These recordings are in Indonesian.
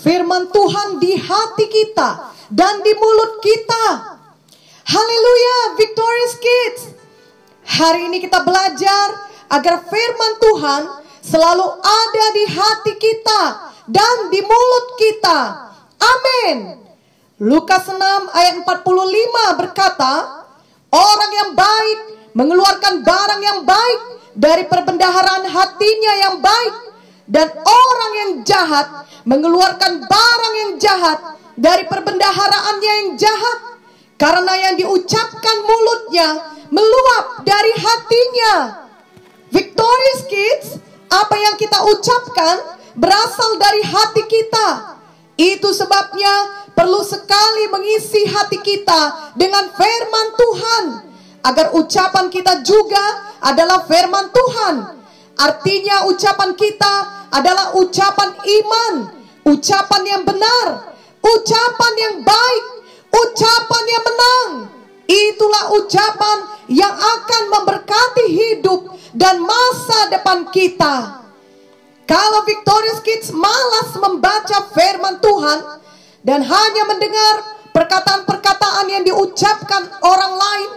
firman Tuhan di hati kita dan di mulut kita. Haleluya, Victorious Kids. Hari ini kita belajar agar firman Tuhan selalu ada di hati kita dan di mulut kita. Amin. Lukas 6 ayat 45 berkata, Orang yang baik mengeluarkan barang yang baik dari perbendaharaan hatinya yang baik. Dan orang yang jahat mengeluarkan barang yang jahat dari perbendaharaannya yang jahat. Karena yang diucapkan mulutnya meluap dari hatinya. Victorious Kids, apa yang kita ucapkan berasal dari hati kita. Itu sebabnya perlu sekali mengisi hati kita dengan firman Tuhan agar ucapan kita juga adalah firman Tuhan. Artinya ucapan kita adalah ucapan iman, ucapan yang benar, ucapan yang baik, ucapan yang menang. Itulah ucapan yang akan memberkati hidup dan masa depan kita. Kalau Victorious Kids malas membaca firman Tuhan dan hanya mendengar perkataan-perkataan yang diucapkan orang lain,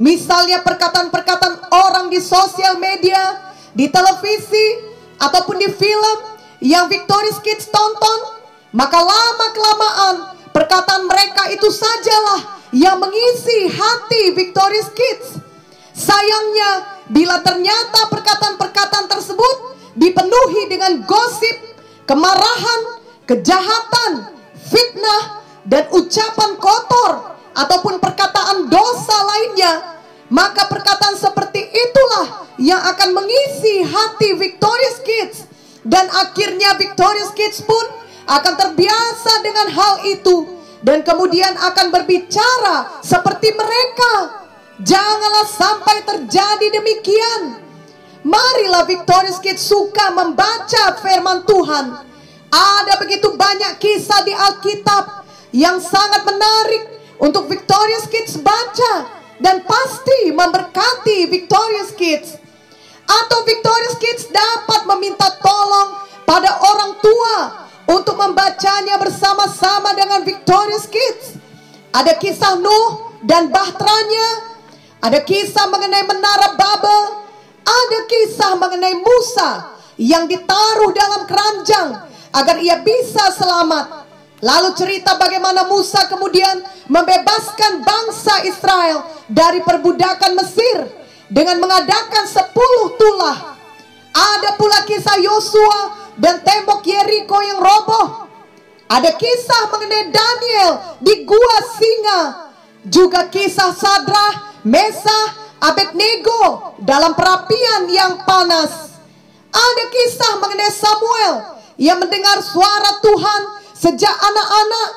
misalnya perkataan-perkataan orang di sosial media, di televisi, ataupun di film yang Victorious Kids tonton, maka lama-kelamaan perkataan mereka itu sajalah yang mengisi hati Victorious Kids. Sayangnya, bila ternyata perkataan-perkataan tersebut dipenuhi dengan gosip, kemarahan, kejahatan, fitnah, dan ucapan kotor ataupun perkataan dosa lainnya, maka perkataan seperti itulah yang akan mengisi hati Victorious Kids dan akhirnya Victorious Kids pun akan terbiasa dengan hal itu dan kemudian akan berbicara seperti mereka. Janganlah sampai terjadi demikian. Marilah Victorious Kids suka membaca firman Tuhan. Ada begitu banyak kisah di Alkitab yang sangat menarik untuk Victorious Kids baca dan pasti memberkati Victorious Kids. Atau Victorious Kids dapat meminta tolong pada orang tua untuk membacanya bersama-sama dengan Victorious Kids. Ada kisah Nuh dan bahteranya, ada kisah mengenai menara Babel, ada kisah mengenai Musa yang ditaruh dalam keranjang agar ia bisa selamat. Lalu cerita bagaimana Musa kemudian membebaskan bangsa Israel dari perbudakan Mesir dengan mengadakan sepuluh tulah. Ada pula kisah Yosua dan tembok Yeriko yang roboh. Ada kisah mengenai Daniel di gua singa. Juga kisah Sadrah, Mesah, Abednego dalam perapian yang panas. Ada kisah mengenai Samuel yang mendengar suara Tuhan sejak anak-anak.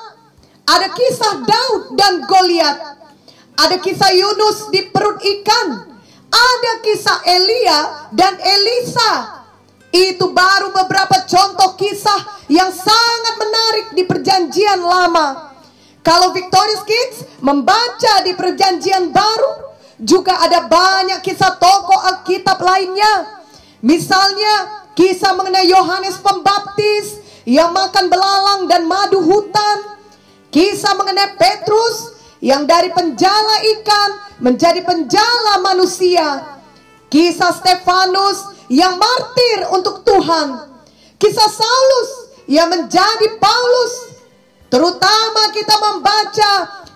Ada kisah Daud dan Goliat. Ada kisah Yunus di perut ikan. Ada kisah Elia dan Elisa. Itu baru beberapa contoh kisah yang sangat menarik di perjanjian lama. Kalau Victorious Kids membaca di perjanjian baru, juga ada banyak kisah tokoh Alkitab lainnya. Misalnya kisah mengenai Yohanes Pembaptis yang makan belalang dan madu hutan. Kisah mengenai Petrus yang dari penjala ikan menjadi penjala manusia. Kisah Stefanus yang martir untuk Tuhan. Kisah Saulus yang menjadi Paulus. Terutama kita membaca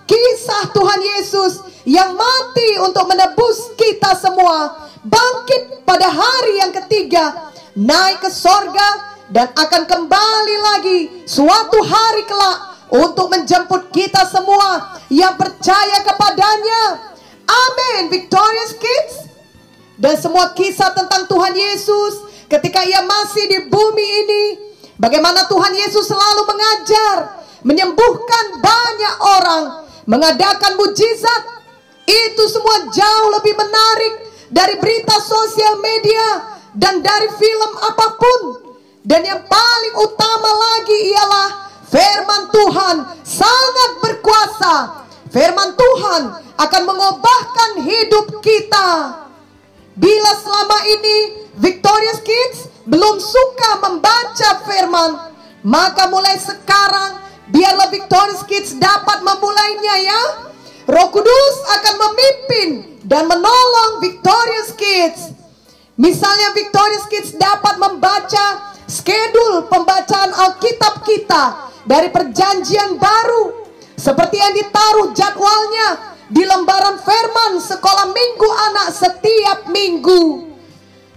kisah Tuhan Yesus yang mati untuk menebus kita semua bangkit pada hari yang ketiga naik ke sorga dan akan kembali lagi suatu hari kelak untuk menjemput kita semua yang percaya kepadanya. Amin. Victorious kids. Dan semua kisah tentang Tuhan Yesus ketika ia masih di bumi ini. Bagaimana Tuhan Yesus selalu mengajar menyembuhkan banyak orang mengadakan mujizat. Itu semua jauh lebih menarik dari berita sosial media dan dari film apa pun. Dan yang paling utama lagi ialah firman Tuhan sangat berkuasa. Firman Tuhan akan mengubahkan hidup kita. Bila selama ini Victorious Kids belum suka membaca firman, Maka mulai sekarang biarlah Victorious Kids dapat memulainya ya. Roh Kudus akan memimpin dan menolong Victorious Kids. Misalnya Victorious Kids dapat membaca skedul pembacaan Alkitab kita dari perjanjian baru. Seperti yang ditaruh jadwalnya di lembaran firman sekolah minggu anak setiap minggu.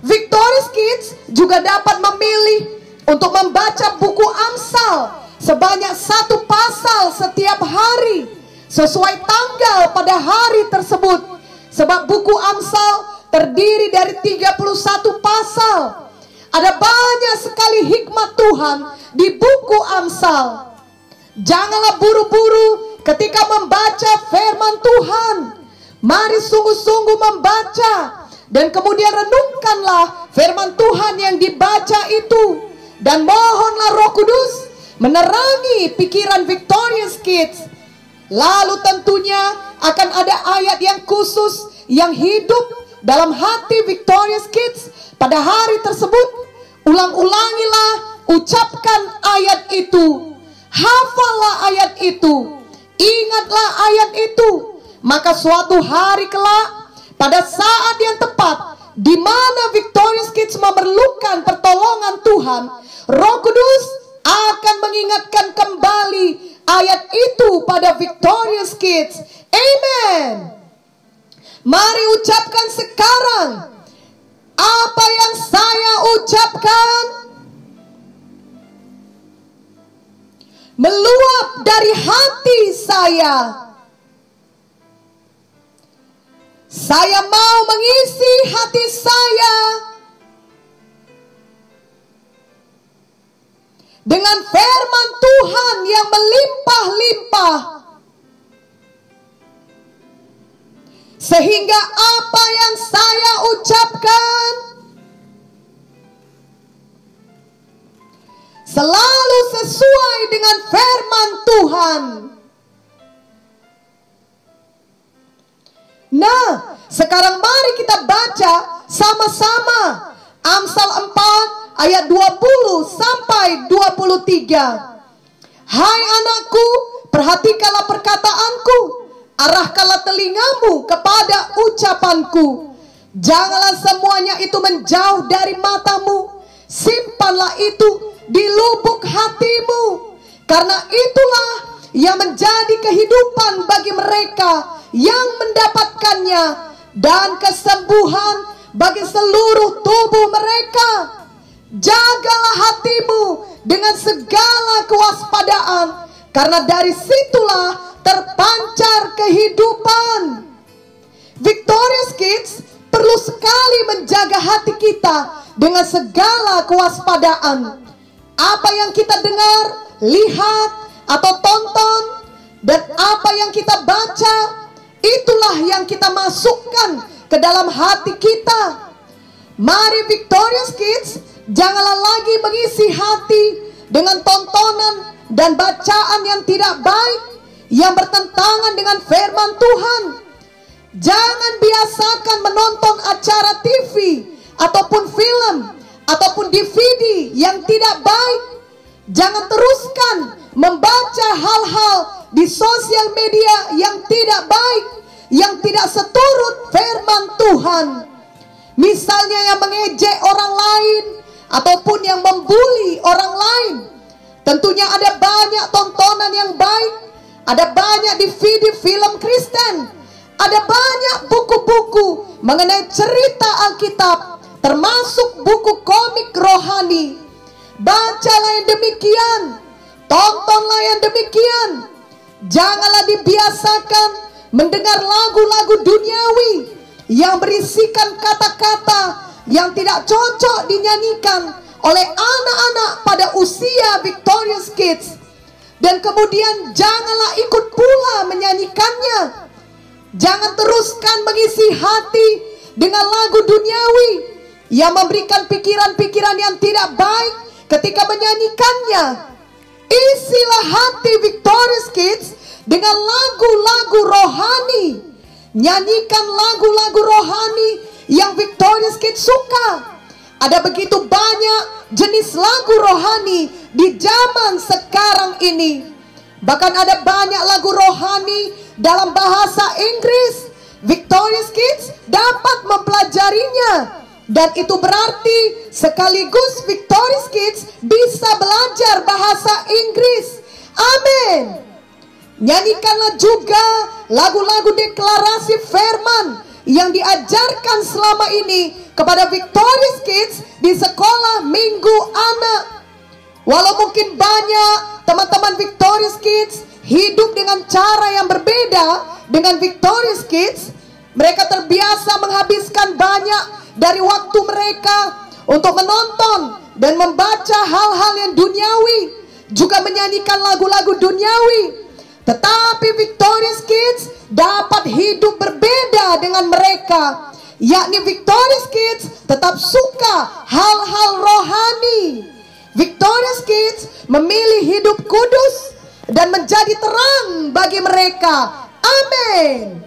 Victorious Kids juga dapat memilih untuk membaca buku Amsal sebanyak satu pasal setiap hari sesuai tanggal pada hari tersebut. Sebab buku Amsal terdiri dari 31 pasal. Ada banyak sekali hikmat Tuhan di buku Amsal. Janganlah buru-buru ketika membaca firman Tuhan. Mari sungguh-sungguh membaca dan kemudian renungkanlah firman Tuhan yang dibaca itu dan mohonlah Roh Kudus menerangi pikiran Victorious Kids. Lalu tentunya akan ada ayat yang khusus yang hidup dalam hati Victorious Kids pada hari tersebut. Ulang-ulangilah, ucapkan ayat itu. Hafallah ayat itu. Ingatlah ayat itu. Maka suatu hari kelak pada saat yang tepat di mana Victorious Kids memerlukan pertolongan Tuhan, Roh Kudus akan mengingatkan kembali ayat itu pada Victorious Kids. Amen. Mari ucapkan sekarang apa yang saya ucapkan meluap dari hati saya. Saya mau mengisi hati saya dengan firman Tuhan yang melimpah-limpah. Sehingga apa yang saya ucapkan selalu sesuai dengan firman Tuhan. Nah, sekarang mari kita baca sama-sama Amsal 4 ayat 20 sampai 23. Hai anakku, perhatikanlah perkataanku, arahkanlah telingamu kepada ucapanku. Janganlah semuanya itu menjauh dari matamu, simpanlah itu di lubuk hatimu. Karena itulah yang menjadi kehidupan bagi mereka yang mendapatkannya dan kesembuhan bagi seluruh tubuh mereka. Jagalah hatimu dengan segala kewaspadaan karena dari situlah terpancar kehidupan. Victorious Kids perlu sekali menjaga hati kita dengan segala kewaspadaan. Apa yang kita dengar, lihat, atau tonton, dan apa yang kita baca, itulah yang kita masukkan ke dalam hati kita. Mari Victorious Kids, janganlah lagi mengisi hati dengan tontonan dan bacaan yang tidak baik, yang bertentangan dengan firman Tuhan. Jangan biasakan menonton acara TV ataupun film ataupun DVD yang tidak baik. Jangan teruskan membaca hal-hal di sosial media yang tidak baik, yang tidak seturut firman Tuhan. Misalnya yang mengejek orang lain ataupun yang membuli orang lain. Tentunya ada banyak tontonan yang baik, ada banyak DVD film Kristen, ada banyak buku-buku mengenai cerita Alkitab termasuk buku komik rohani. Bacalah yang demikian, tontonlah yang demikian. Janganlah dibiasakan mendengar lagu-lagu duniawi yang berisikan kata-kata yang tidak cocok dinyanyikan oleh anak-anak pada usia Victorious Kids. Dan kemudian janganlah ikut pula menyanyikannya. Jangan teruskan mengisi hati dengan lagu duniawi yang memberikan pikiran-pikiran yang tidak baik ketika menyanyikannya. Isilah hati Victorious Kids dengan lagu-lagu rohani. Nyanyikan lagu-lagu rohani yang Victorious Kids suka. Ada begitu banyak jenis lagu rohani di zaman sekarang ini. Bahkan ada banyak lagu rohani dalam bahasa Inggris. Victorious Kids dapat mempelajarinya. Dan itu berarti sekaligus Victorious Kids bisa belajar bahasa Inggris. Amin. Nyanyikanlah juga lagu-lagu deklarasi firman yang diajarkan selama ini kepada Victorious Kids di sekolah minggu anak. Walau mungkin banyak teman-teman Victorious Kids hidup dengan cara yang berbeda dengan Victorious Kids, mereka terbiasa menghabiskan banyak dari waktu mereka untuk menonton dan membaca hal-hal yang duniawi, juga menyanyikan lagu-lagu duniawi. Tetapi Victorious Kids dapat hidup berbeda dengan mereka yakni Victorious Kids tetap suka hal-hal rohani. Victorious Kids memilih hidup kudus dan menjadi terang bagi mereka. Amin.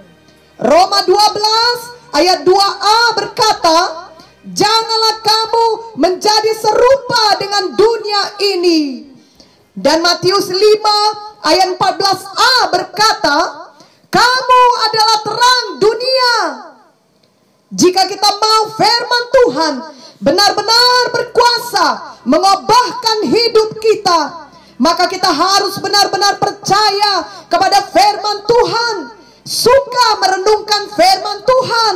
Roma 12 ayat 2a berkata, Janganlah kamu menjadi serupa dengan dunia ini. Dan Matius 5 ayat 14a berkata, Kamu adalah terang dunia. Jika kita mau firman Tuhan benar-benar berkuasa mengubahkan hidup kita, maka kita harus benar-benar percaya kepada firman Tuhan, suka merenungkan firman Tuhan.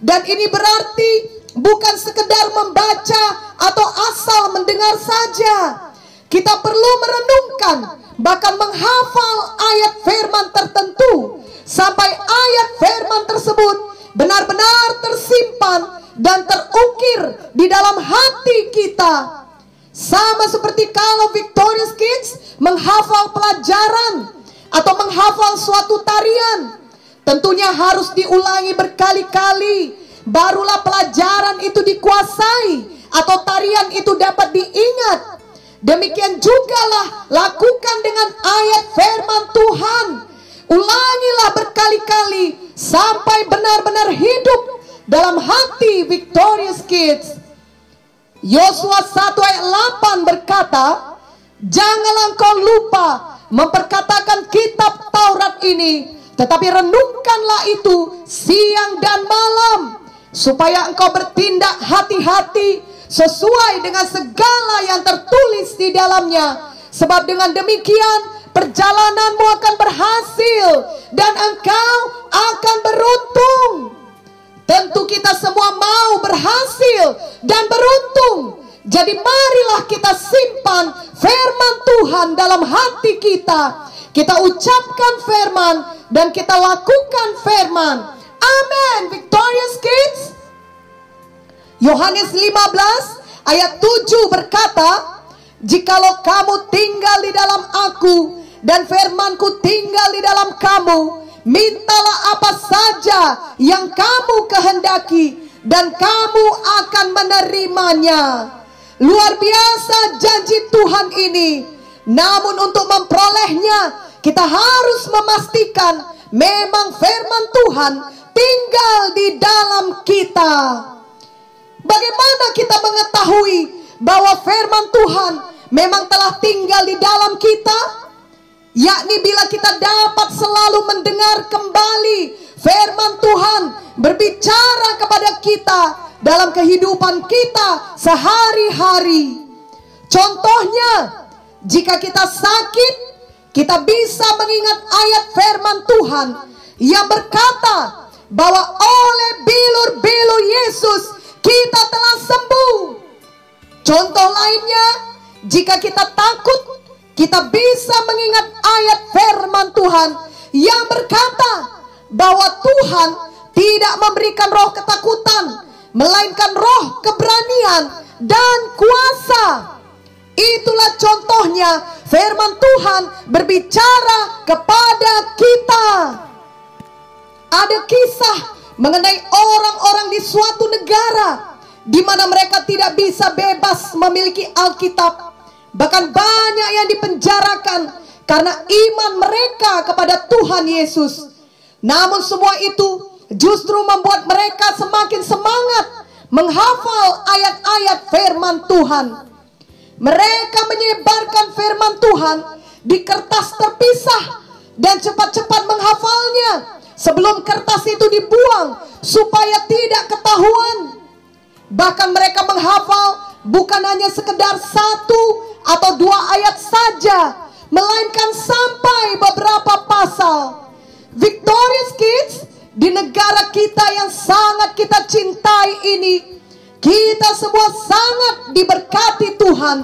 Dan ini berarti bukan sekedar membaca atau asal mendengar saja. Kita perlu merenungkan, bahkan menghafal ayat firman tertentu sampai ayat firman tersebut benar-benar tersimpan dan terukir di dalam hati kita. Sama seperti kalau Victorious Kids menghafal pelajaran atau menghafal suatu tarian. Tentunya harus diulangi berkali-kali. Barulah pelajaran itu dikuasai atau tarian itu dapat diingat. Demikian jugalah lakukan dengan ayat firman Tuhan. Ulangilah berkali-kali sampai benar-benar hidup dalam hati Victorious Kids. Yosua 1 ayat 8 berkata, Janganlah engkau lupa memperkatakan kitab Taurat ini, tetapi renungkanlah itu siang dan malam, supaya engkau bertindak hati-hati sesuai dengan segala yang tertulis di dalamnya. Sebab dengan demikian perjalananmu akan berhasil dan engkau akan beruntung. Tentu kita semua mau berhasil dan beruntung. Jadi marilah kita simpan firman Tuhan dalam hati kita. Kita ucapkan firman dan kita lakukan firman. Amin. Victorious kids. Yohanes 15 ayat 7 berkata, Jikalau kamu tinggal di dalam aku dan firmanku tinggal di dalam kamu, mintalah apa saja yang kamu kehendaki dan kamu akan menerimanya. Luar biasa janji Tuhan ini. Namun untuk memperolehnya kita harus memastikan memang firman Tuhan tinggal di dalam kita. Kita mengetahui bahwa firman Tuhan memang telah tinggal di dalam kita? yakni bila kita dapat selalu mendengar kembali firman Tuhan berbicara kepada kita dalam kehidupan kita sehari-hari. Contohnya, jika kita sakit, kita bisa mengingat ayat firman Tuhan yang berkata bahwa oleh bilur-bilur Yesus kita telah sembuh. Contoh lainnya, jika kita takut kita bisa mengingat ayat firman Tuhan yang berkata bahwa Tuhan tidak memberikan roh ketakutan, melainkan roh keberanian dan kuasa. Itulah contohnya firman Tuhan berbicara kepada kita. Ada kisah mengenai orang-orang di suatu negara di mana mereka tidak bisa bebas memiliki Alkitab Bahkan banyak yang dipenjarakan karena iman mereka kepada Tuhan Yesus. Namun semua itu justru membuat mereka semakin semangat menghafal ayat-ayat firman Tuhan. Mereka menyebarkan firman Tuhan di kertas terpisah dan cepat-cepat menghafalnya sebelum kertas itu dibuang supaya tidak ketahuan. Bahkan mereka menghafal bukan hanya sekedar satu atau dua ayat saja, melainkan sampai beberapa pasal. Victorious Kids di negara kita yang sangat kita cintai ini, kita semua sangat diberkati Tuhan.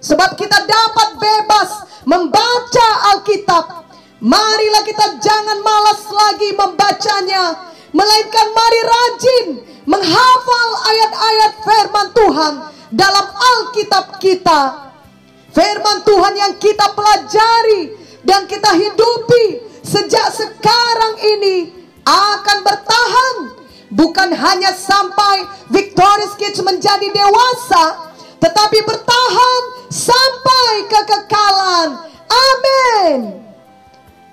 Sebab kita dapat bebas membaca Alkitab. Marilah kita jangan malas lagi membacanya. Melainkan mari rajin menghafal ayat-ayat firman Tuhan dalam Alkitab kita. Firman Tuhan yang kita pelajari dan kita hidupi sejak sekarang ini akan bertahan bukan hanya sampai Victorious Kids menjadi dewasa tetapi bertahan sampai kekekalan amin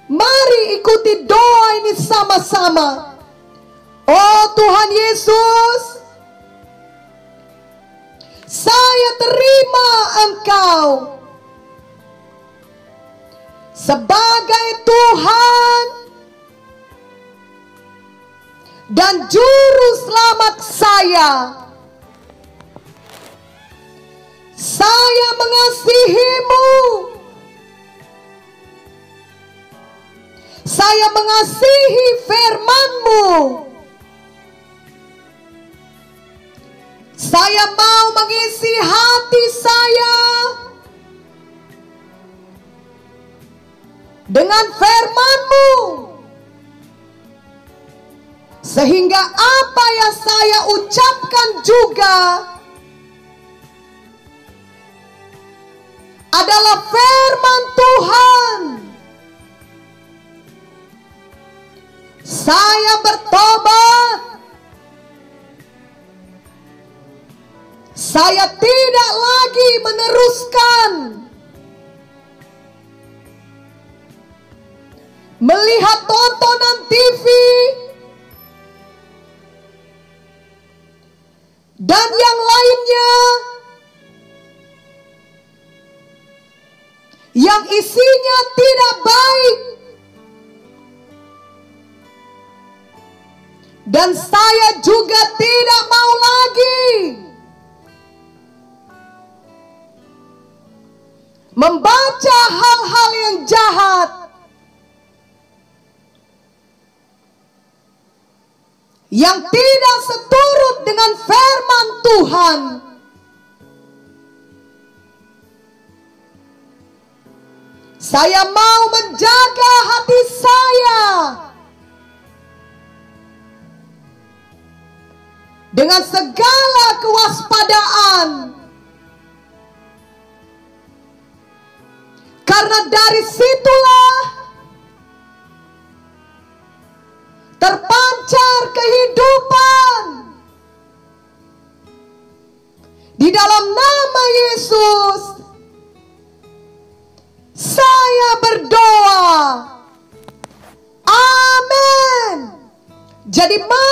mari ikuti doa ini sama-sama oh Tuhan Yesus saya terima engkau sebagai Tuhan dan juru selamat saya. Saya mengasihimu. Saya mengasihi firmanmu. Saya mau mengisi hati saya dengan firmanmu. Sehingga apa yang saya ucapkan juga adalah firman Tuhan. Saya bertobat. Saya tidak lagi meneruskan melihat tontonan TV dan saya juga tidak mau lagi membaca hal-hal yang jahat yang tidak seturut dengan firman Tuhan. Saya mau menjaga hati saya dengan segala kewaspadaan. Karena dari situlah terpancar kehidupan di dalam nama Yesus. Saya berdoa. Amin. Jadi marilah